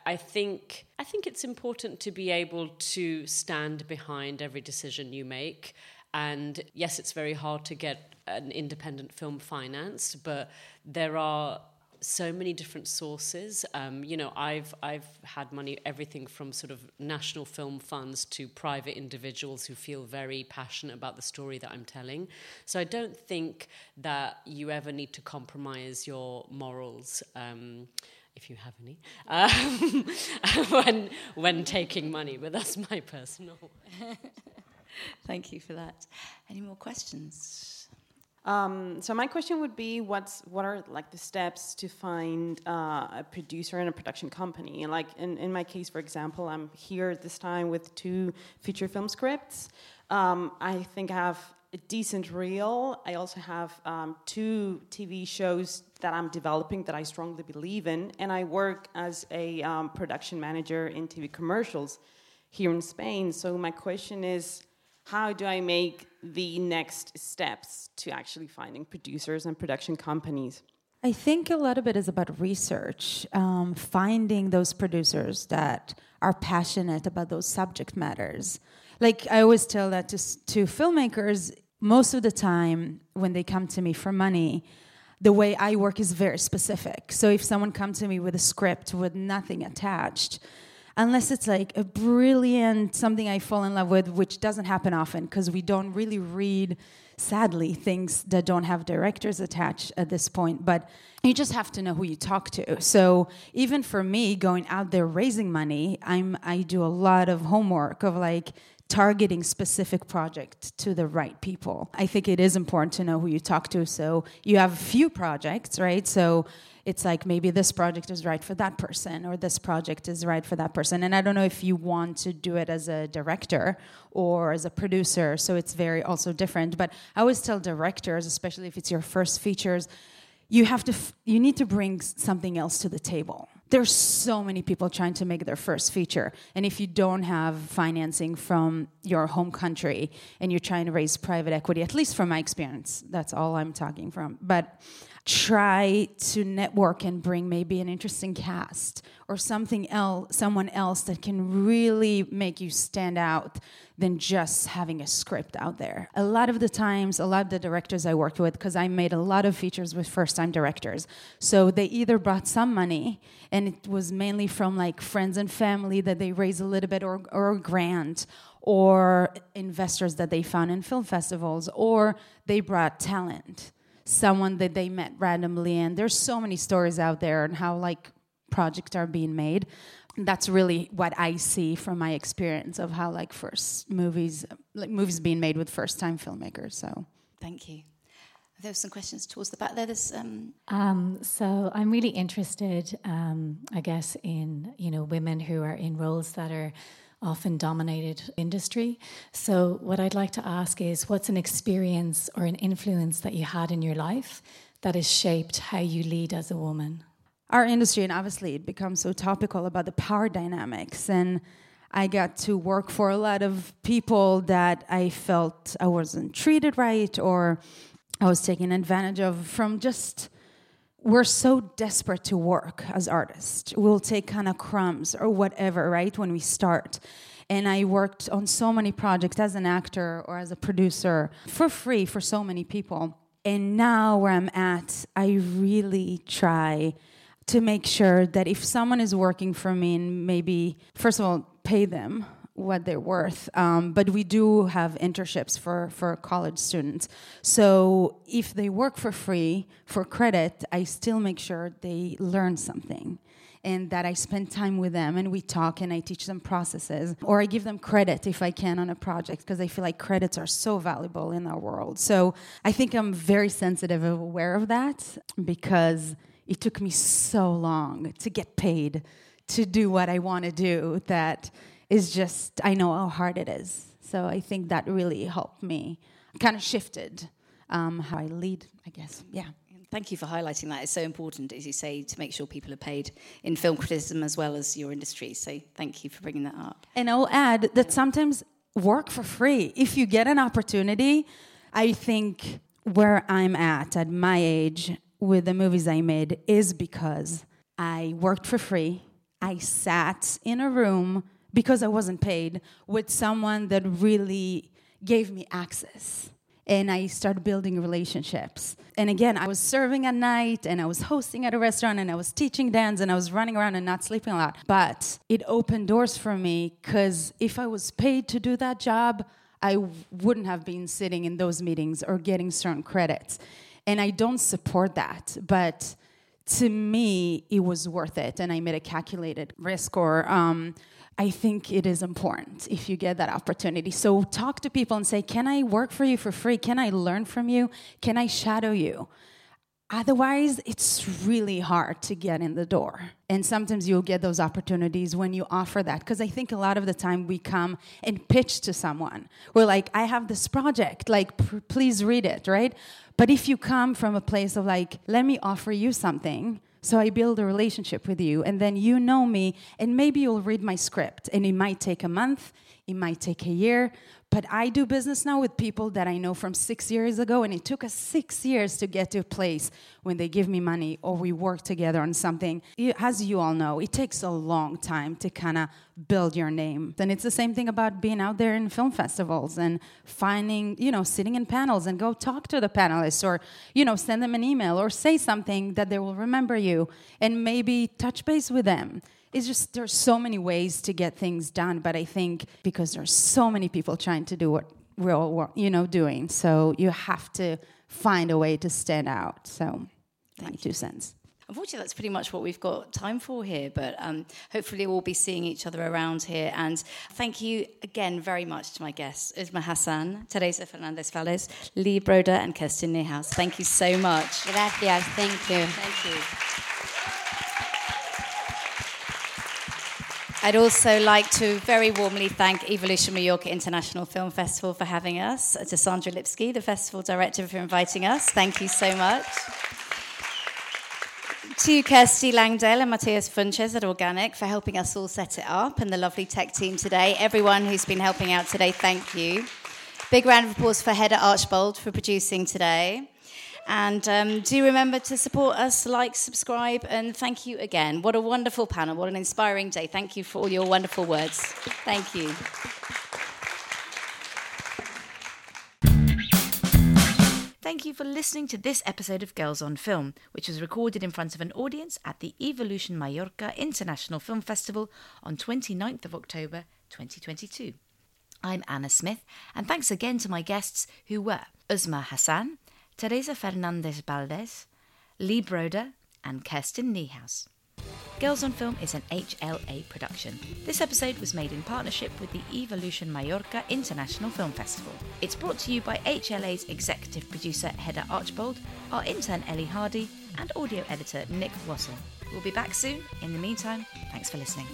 I think I think it's important to be able to stand behind every decision you make. And yes, it's very hard to get an independent film financed, but there are so many different sources. Um, you know, I've I've had money everything from sort of national film funds to private individuals who feel very passionate about the story that I'm telling. So I don't think that you ever need to compromise your morals. Um, if you have any, um, when when taking money, but that's my personal. Thank you for that. Any more questions? Um, so my question would be, what's what are like the steps to find uh, a producer and a production company? Like in, in my case, for example, I'm here this time with two feature film scripts. Um, I think I have a decent reel. I also have um, two TV shows that I'm developing that I strongly believe in, and I work as a um, production manager in TV commercials here in Spain. So my question is how do I make the next steps to actually finding producers and production companies? I think a lot of it is about research, um, finding those producers that are passionate about those subject matters. Like I always tell that to, to filmmakers, most of the time when they come to me for money, the way I work is very specific. So if someone comes to me with a script with nothing attached, unless it's like a brilliant something I fall in love with, which doesn't happen often because we don't really read, sadly, things that don't have directors attached at this point. But you just have to know who you talk to. So even for me, going out there raising money, I'm I do a lot of homework of like targeting specific project to the right people. I think it is important to know who you talk to. So you have a few projects, right? So it's like maybe this project is right for that person or this project is right for that person and i don't know if you want to do it as a director or as a producer so it's very also different but i always tell directors especially if it's your first features you have to f- you need to bring something else to the table there's so many people trying to make their first feature. And if you don't have financing from your home country and you're trying to raise private equity at least from my experience that's all i'm talking from. But try to network and bring maybe an interesting cast or something else someone else that can really make you stand out than just having a script out there. A lot of the times a lot of the directors i worked with because i made a lot of features with first time directors. So they either brought some money and it was mainly from like friends and family that they raised a little bit or, or a grant or investors that they found in film festivals or they brought talent someone that they met randomly and there's so many stories out there and how like projects are being made. That's really what i see from my experience of how like first movies like movies being made with first time filmmakers so. Thank you. There were some questions towards the back there. There's, um... Um, so I'm really interested, um, I guess, in you know women who are in roles that are often dominated industry. So, what I'd like to ask is what's an experience or an influence that you had in your life that has shaped how you lead as a woman? Our industry, and obviously it becomes so topical about the power dynamics. And I got to work for a lot of people that I felt I wasn't treated right or I was taken advantage of from just we're so desperate to work as artists. We'll take kind of crumbs or whatever, right, when we start. And I worked on so many projects as an actor or as a producer for free for so many people. And now, where I'm at, I really try to make sure that if someone is working for me and maybe first of all pay them what they're worth. Um, but we do have internships for, for college students. So if they work for free for credit, I still make sure they learn something and that I spend time with them and we talk and I teach them processes or I give them credit if I can on a project because I feel like credits are so valuable in our world. So I think I'm very sensitive and aware of that because it took me so long to get paid to do what I want to do that is just, I know how hard it is. So I think that really helped me, kind of shifted um, how I lead, I guess. Yeah. Thank you for highlighting that. It's so important, as you say, to make sure people are paid in film criticism as well as your industry. So thank you for bringing that up. And I'll add that sometimes work for free. If you get an opportunity, I think where I'm at at my age with the movies I made is because I worked for free. I sat in a room because I wasn't paid with someone that really gave me access. And I started building relationships. And again, I was serving at night and I was hosting at a restaurant and I was teaching dance and I was running around and not sleeping a lot. But it opened doors for me because if I was paid to do that job, I wouldn't have been sitting in those meetings or getting certain credits. And I don't support that. But to me, it was worth it. And I made a calculated risk or um, I think it is important if you get that opportunity. So talk to people and say, Can I work for you for free? Can I learn from you? Can I shadow you? Otherwise, it's really hard to get in the door. And sometimes you'll get those opportunities when you offer that. Because I think a lot of the time we come and pitch to someone. We're like, I have this project, like, please read it, right? But if you come from a place of like, let me offer you something, so I build a relationship with you, and then you know me, and maybe you'll read my script, and it might take a month, it might take a year, but I do business now with people that I know from six years ago, and it took us six years to get to a place when they give me money or we work together on something. As you all know, it takes a long time to kind of build your name. And it's the same thing about being out there in film festivals and finding, you know, sitting in panels and go talk to the panelists or, you know, send them an email or say something that they will remember you and maybe touch base with them it's just there's so many ways to get things done but i think because there's so many people trying to do what we're all you know doing so you have to find a way to stand out so Thank my two cents Unfortunately, that's pretty much what we've got time for here, but um, hopefully we'll be seeing each other around here. And thank you again very much to my guests, Uzma Hassan, Teresa Fernandez Valdés, Lee Broda, and Kirsten Niehuus. Thank you so much. Gracias. Thank you. Thank you. I'd also like to very warmly thank Evolution Mallorca International Film Festival for having us, uh, to Sandra Lipski, the festival director, for inviting us. Thank you so much. to Kirsty Langdale and Matthias Funches at Organic for helping us all set it up, and the lovely tech team today. Everyone who's been helping out today, thank you. Big round of applause for Hedda Archbold for producing today. And um, do remember to support us, like, subscribe, and thank you again. What a wonderful panel. What an inspiring day. Thank you for all your wonderful words. Thank you. Thank you for listening to this episode of Girls on Film, which was recorded in front of an audience at the Evolution Mallorca International Film Festival on 29th of October 2022. I'm Anna Smith, and thanks again to my guests who were Uzma Hassan, Teresa Fernandez Valdés, Lee Broda, and Kirsten Niehuus. Girls on Film is an HLA production. This episode was made in partnership with the Evolution Mallorca International Film Festival. It's brought to you by HLA's executive producer Hedda Archbold, our intern Ellie Hardy, and audio editor Nick Wassel. We'll be back soon. In the meantime, thanks for listening.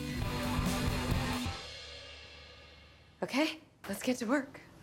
Okay, let's get to work.